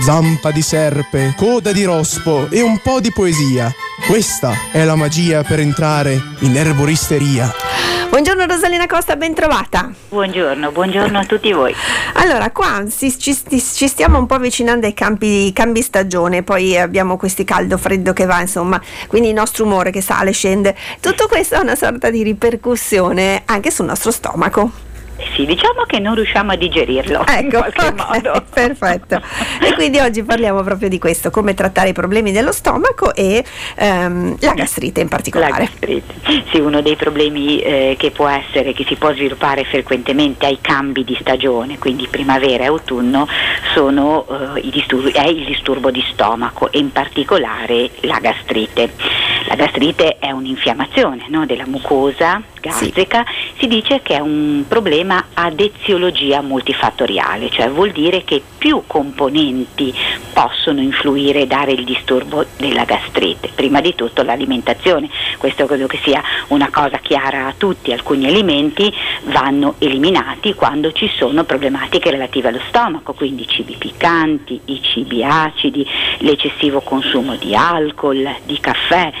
zampa di serpe, coda di rospo e un po' di poesia. Questa è la magia per entrare in erboristeria. Buongiorno Rosalina Costa, ben trovata. Buongiorno, buongiorno a tutti voi. Allora, qua si, ci, ci, stiamo un po' avvicinando ai campi, cambi stagione, poi abbiamo questi caldo freddo che va, insomma, quindi il nostro umore che sale, scende. Tutto questo ha una sorta di ripercussione anche sul nostro stomaco. Sì, diciamo che non riusciamo a digerirlo ecco, in qualche okay, modo. Perfetto. E quindi oggi parliamo proprio di questo, come trattare i problemi dello stomaco e ehm, la gastrite in particolare. La gastrite, sì, uno dei problemi eh, che può essere, che si può sviluppare frequentemente ai cambi di stagione, quindi primavera e autunno, sono, eh, i disturbi, è il disturbo di stomaco e in particolare la gastrite. La gastrite è un'infiammazione no, della mucosa gastrica, sì. si dice che è un problema ad eziologia multifattoriale, cioè vuol dire che più componenti possono influire e dare il disturbo della gastrite. Prima di tutto l'alimentazione, questo credo che sia una cosa chiara a tutti, alcuni alimenti vanno eliminati quando ci sono problematiche relative allo stomaco, quindi i cibi piccanti, i cibi acidi, l'eccessivo consumo di alcol, di caffè,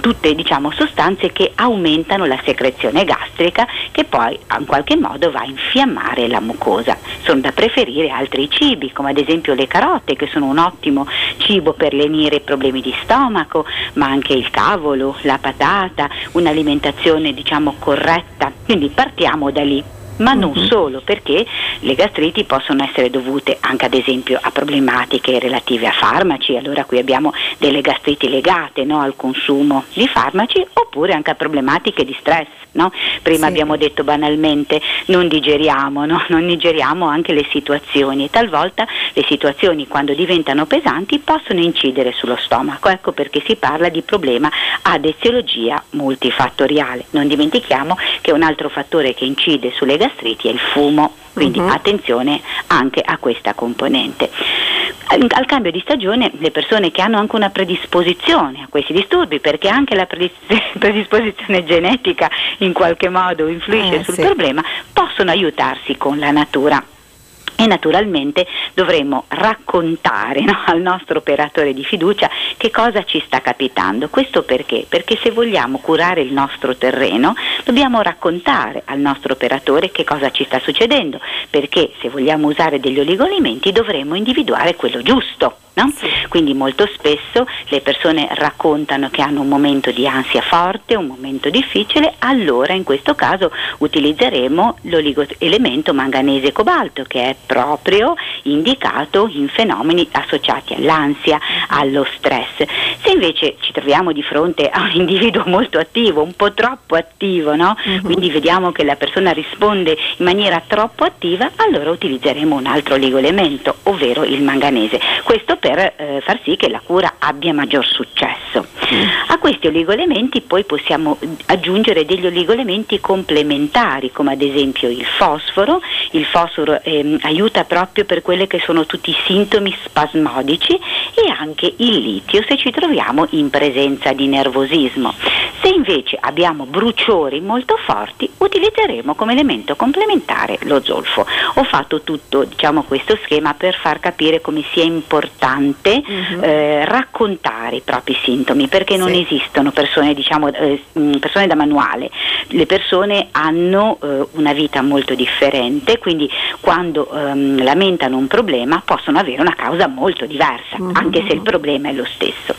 tutte diciamo, sostanze che aumentano la secrezione gastrica che poi in qualche modo va a infiammare la mucosa. Sono da preferire altri cibi come ad esempio le carote che sono un ottimo cibo per lenire problemi di stomaco, ma anche il cavolo, la patata, un'alimentazione diciamo corretta. Quindi partiamo da lì ma non uh-huh. solo perché le gastriti possono essere dovute anche ad esempio a problematiche relative a farmaci, allora qui abbiamo delle gastriti legate no, al consumo di farmaci oppure anche a problematiche di stress. No? Prima sì. abbiamo detto banalmente non digeriamo, no? non digeriamo anche le situazioni e talvolta le situazioni quando diventano pesanti possono incidere sullo stomaco, ecco perché si parla di problema ad eziologia multifattoriale. Non dimentichiamo che un altro fattore che incide sulle gastriti è il fumo, quindi uh-huh. attenzione anche a questa componente. Al cambio di stagione le persone che hanno anche una predisposizione a questi disturbi, perché anche la predisposizione genetica in qualche modo influisce eh, sul sì. problema, possono aiutarsi con la natura e naturalmente dovremo raccontare no, al nostro operatore di fiducia che cosa ci sta capitando. Questo perché? Perché se vogliamo curare il nostro terreno dobbiamo raccontare al nostro operatore che cosa ci sta succedendo, perché se vogliamo usare degli oligolimenti dovremo individuare quello giusto. No? Quindi molto spesso le persone raccontano che hanno un momento di ansia forte, un momento difficile, allora in questo caso utilizzeremo l'oligoelemento manganese cobalto che è proprio indicato in fenomeni associati all'ansia, allo stress. Invece ci troviamo di fronte a un individuo molto attivo, un po' troppo attivo, no? uh-huh. quindi vediamo che la persona risponde in maniera troppo attiva, allora utilizzeremo un altro oligoelemento, ovvero il manganese. Questo per eh, far sì che la cura abbia maggior successo. Mm. A questi oligoelementi poi possiamo aggiungere degli oligoelementi complementari come ad esempio il fosforo, il fosforo eh, aiuta proprio per quelli che sono tutti i sintomi spasmodici e anche il litio se ci troviamo in presenza di nervosismo. Se invece abbiamo bruciori molto forti utilizzeremo come elemento complementare lo zolfo. Ho fatto tutto diciamo, questo schema per far capire come sia importante uh-huh. eh, raccontare i propri sintomi perché non esistono persone, diciamo, eh, mm, persone da manuale, le persone hanno eh, una vita molto differente, quindi quando ehm, lamentano un problema possono avere una causa molto diversa, uh-huh. anche se il problema è lo stesso.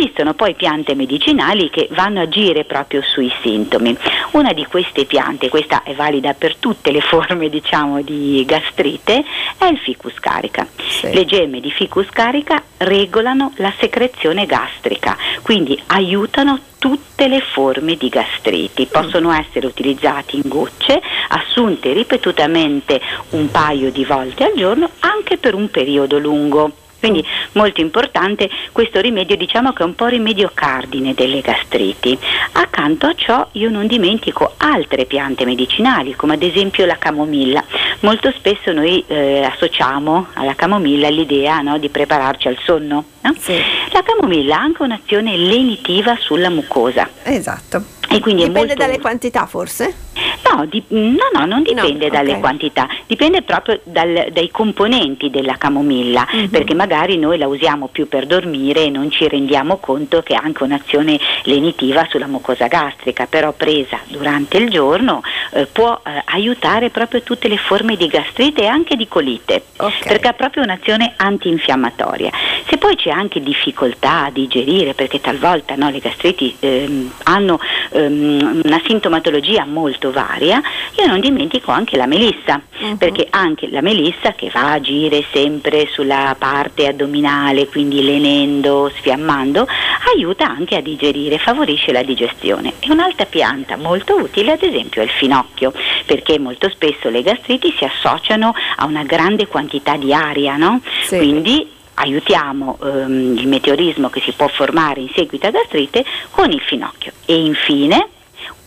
Esistono poi piante medicinali che vanno a agire proprio sui sintomi. Una di queste piante, questa è valida per tutte le forme diciamo, di gastrite, è il ficus carica. Sì. Le gemme di ficus carica regolano la secrezione gastrica, quindi aiutano tutte le forme di gastriti. Possono essere utilizzati in gocce, assunte ripetutamente un paio di volte al giorno, anche per un periodo lungo. Quindi molto importante questo rimedio, diciamo che è un po' rimedio cardine delle gastriti. Accanto a ciò io non dimentico altre piante medicinali, come ad esempio la camomilla. Molto spesso noi eh, associamo alla camomilla l'idea no, di prepararci al sonno. No? Sì. La camomilla ha anche un'azione lenitiva sulla mucosa. Esatto. E quindi Dipende dalle quantità forse? No, di, no, no, non dipende No, dalle quantità, dipende proprio dal- dai componenti della camomilla, Mhm. perché magari noi la usiamo più per dormire e non ci rendiamo conto che ha anche un'azione lenitiva sulla mucosa gastrica, però presa durante il giorno eh, può eh, aiutare proprio tutte le forme di gastrite e anche di colite, Ok. perché ha proprio un'azione antinfiammatoria. Se poi c'è anche difficoltà a digerire, perché talvolta no, le gastriti ehm, hanno ehm, una sintomatologia molto varia, io non dimentico anche la melissa, Mhm. perché anche la melissa che va a agire sempre sulla parte addominale, quindi lenendo, sfiammando, aiuta anche a digerire, favorisce la digestione. E un'altra pianta molto utile ad esempio è il finocchio, perché molto spesso le gastriti si associano a una grande quantità di aria, no? Sì. Quindi aiutiamo ehm, il meteorismo che si può formare in seguito a gastrite con il finocchio. E infine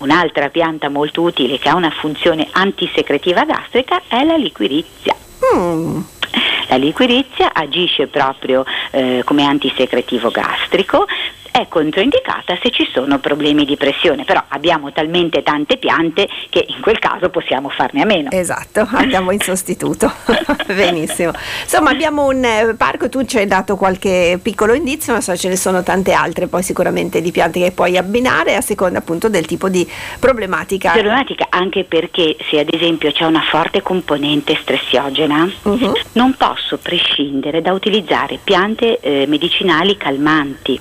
un'altra pianta molto utile che ha una funzione antisecretiva gastrica è la liquirizia. Mm, La liquirizia agisce proprio eh, come antisecretivo gastrico, è controindicata se ci sono problemi di pressione, però abbiamo talmente tante piante che in quel caso possiamo farne a meno. Esatto, andiamo in sostituto. Benissimo. Insomma, abbiamo un eh, parco, tu ci hai dato qualche piccolo indizio, ma so ce ne sono tante altre, poi sicuramente di piante che puoi abbinare a seconda appunto del tipo di problematica. Problematica anche perché se ad esempio c'è una forte componente stressiogena, Mhm. non posso prescindere da utilizzare piante eh, medicinali calmanti.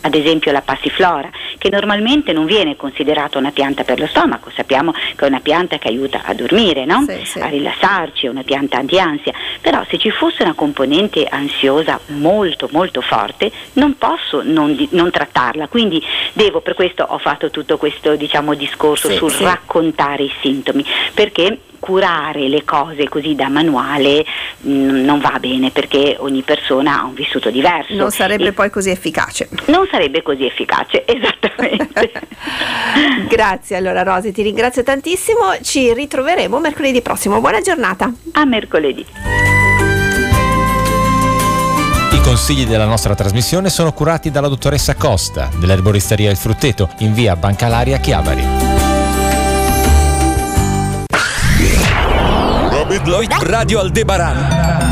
Ad esempio la passiflora, che normalmente non viene considerata una pianta per lo stomaco, sappiamo che è una pianta che aiuta a dormire, no? Sì, sì. a rilassarci, è una pianta antiansia, però se ci fosse una componente ansiosa molto molto forte non posso non, non trattarla, quindi devo, per questo ho fatto tutto questo diciamo, discorso Sì, sul sì. raccontare i sintomi, perché curare le cose così da manuale mh, non va bene perché ogni persona ha un vissuto diverso. Non sarebbe E poi così efficace. non sarebbe così efficace, esattamente. Grazie allora Rosy, ti ringrazio tantissimo, ci ritroveremo mercoledì prossimo. Buona giornata. a mercoledì. Consigli della nostra trasmissione sono curati dalla dottoressa Costa dell'erboristeria Il Frutteto in via Bancalaria Chiavari. Radio Aldebaran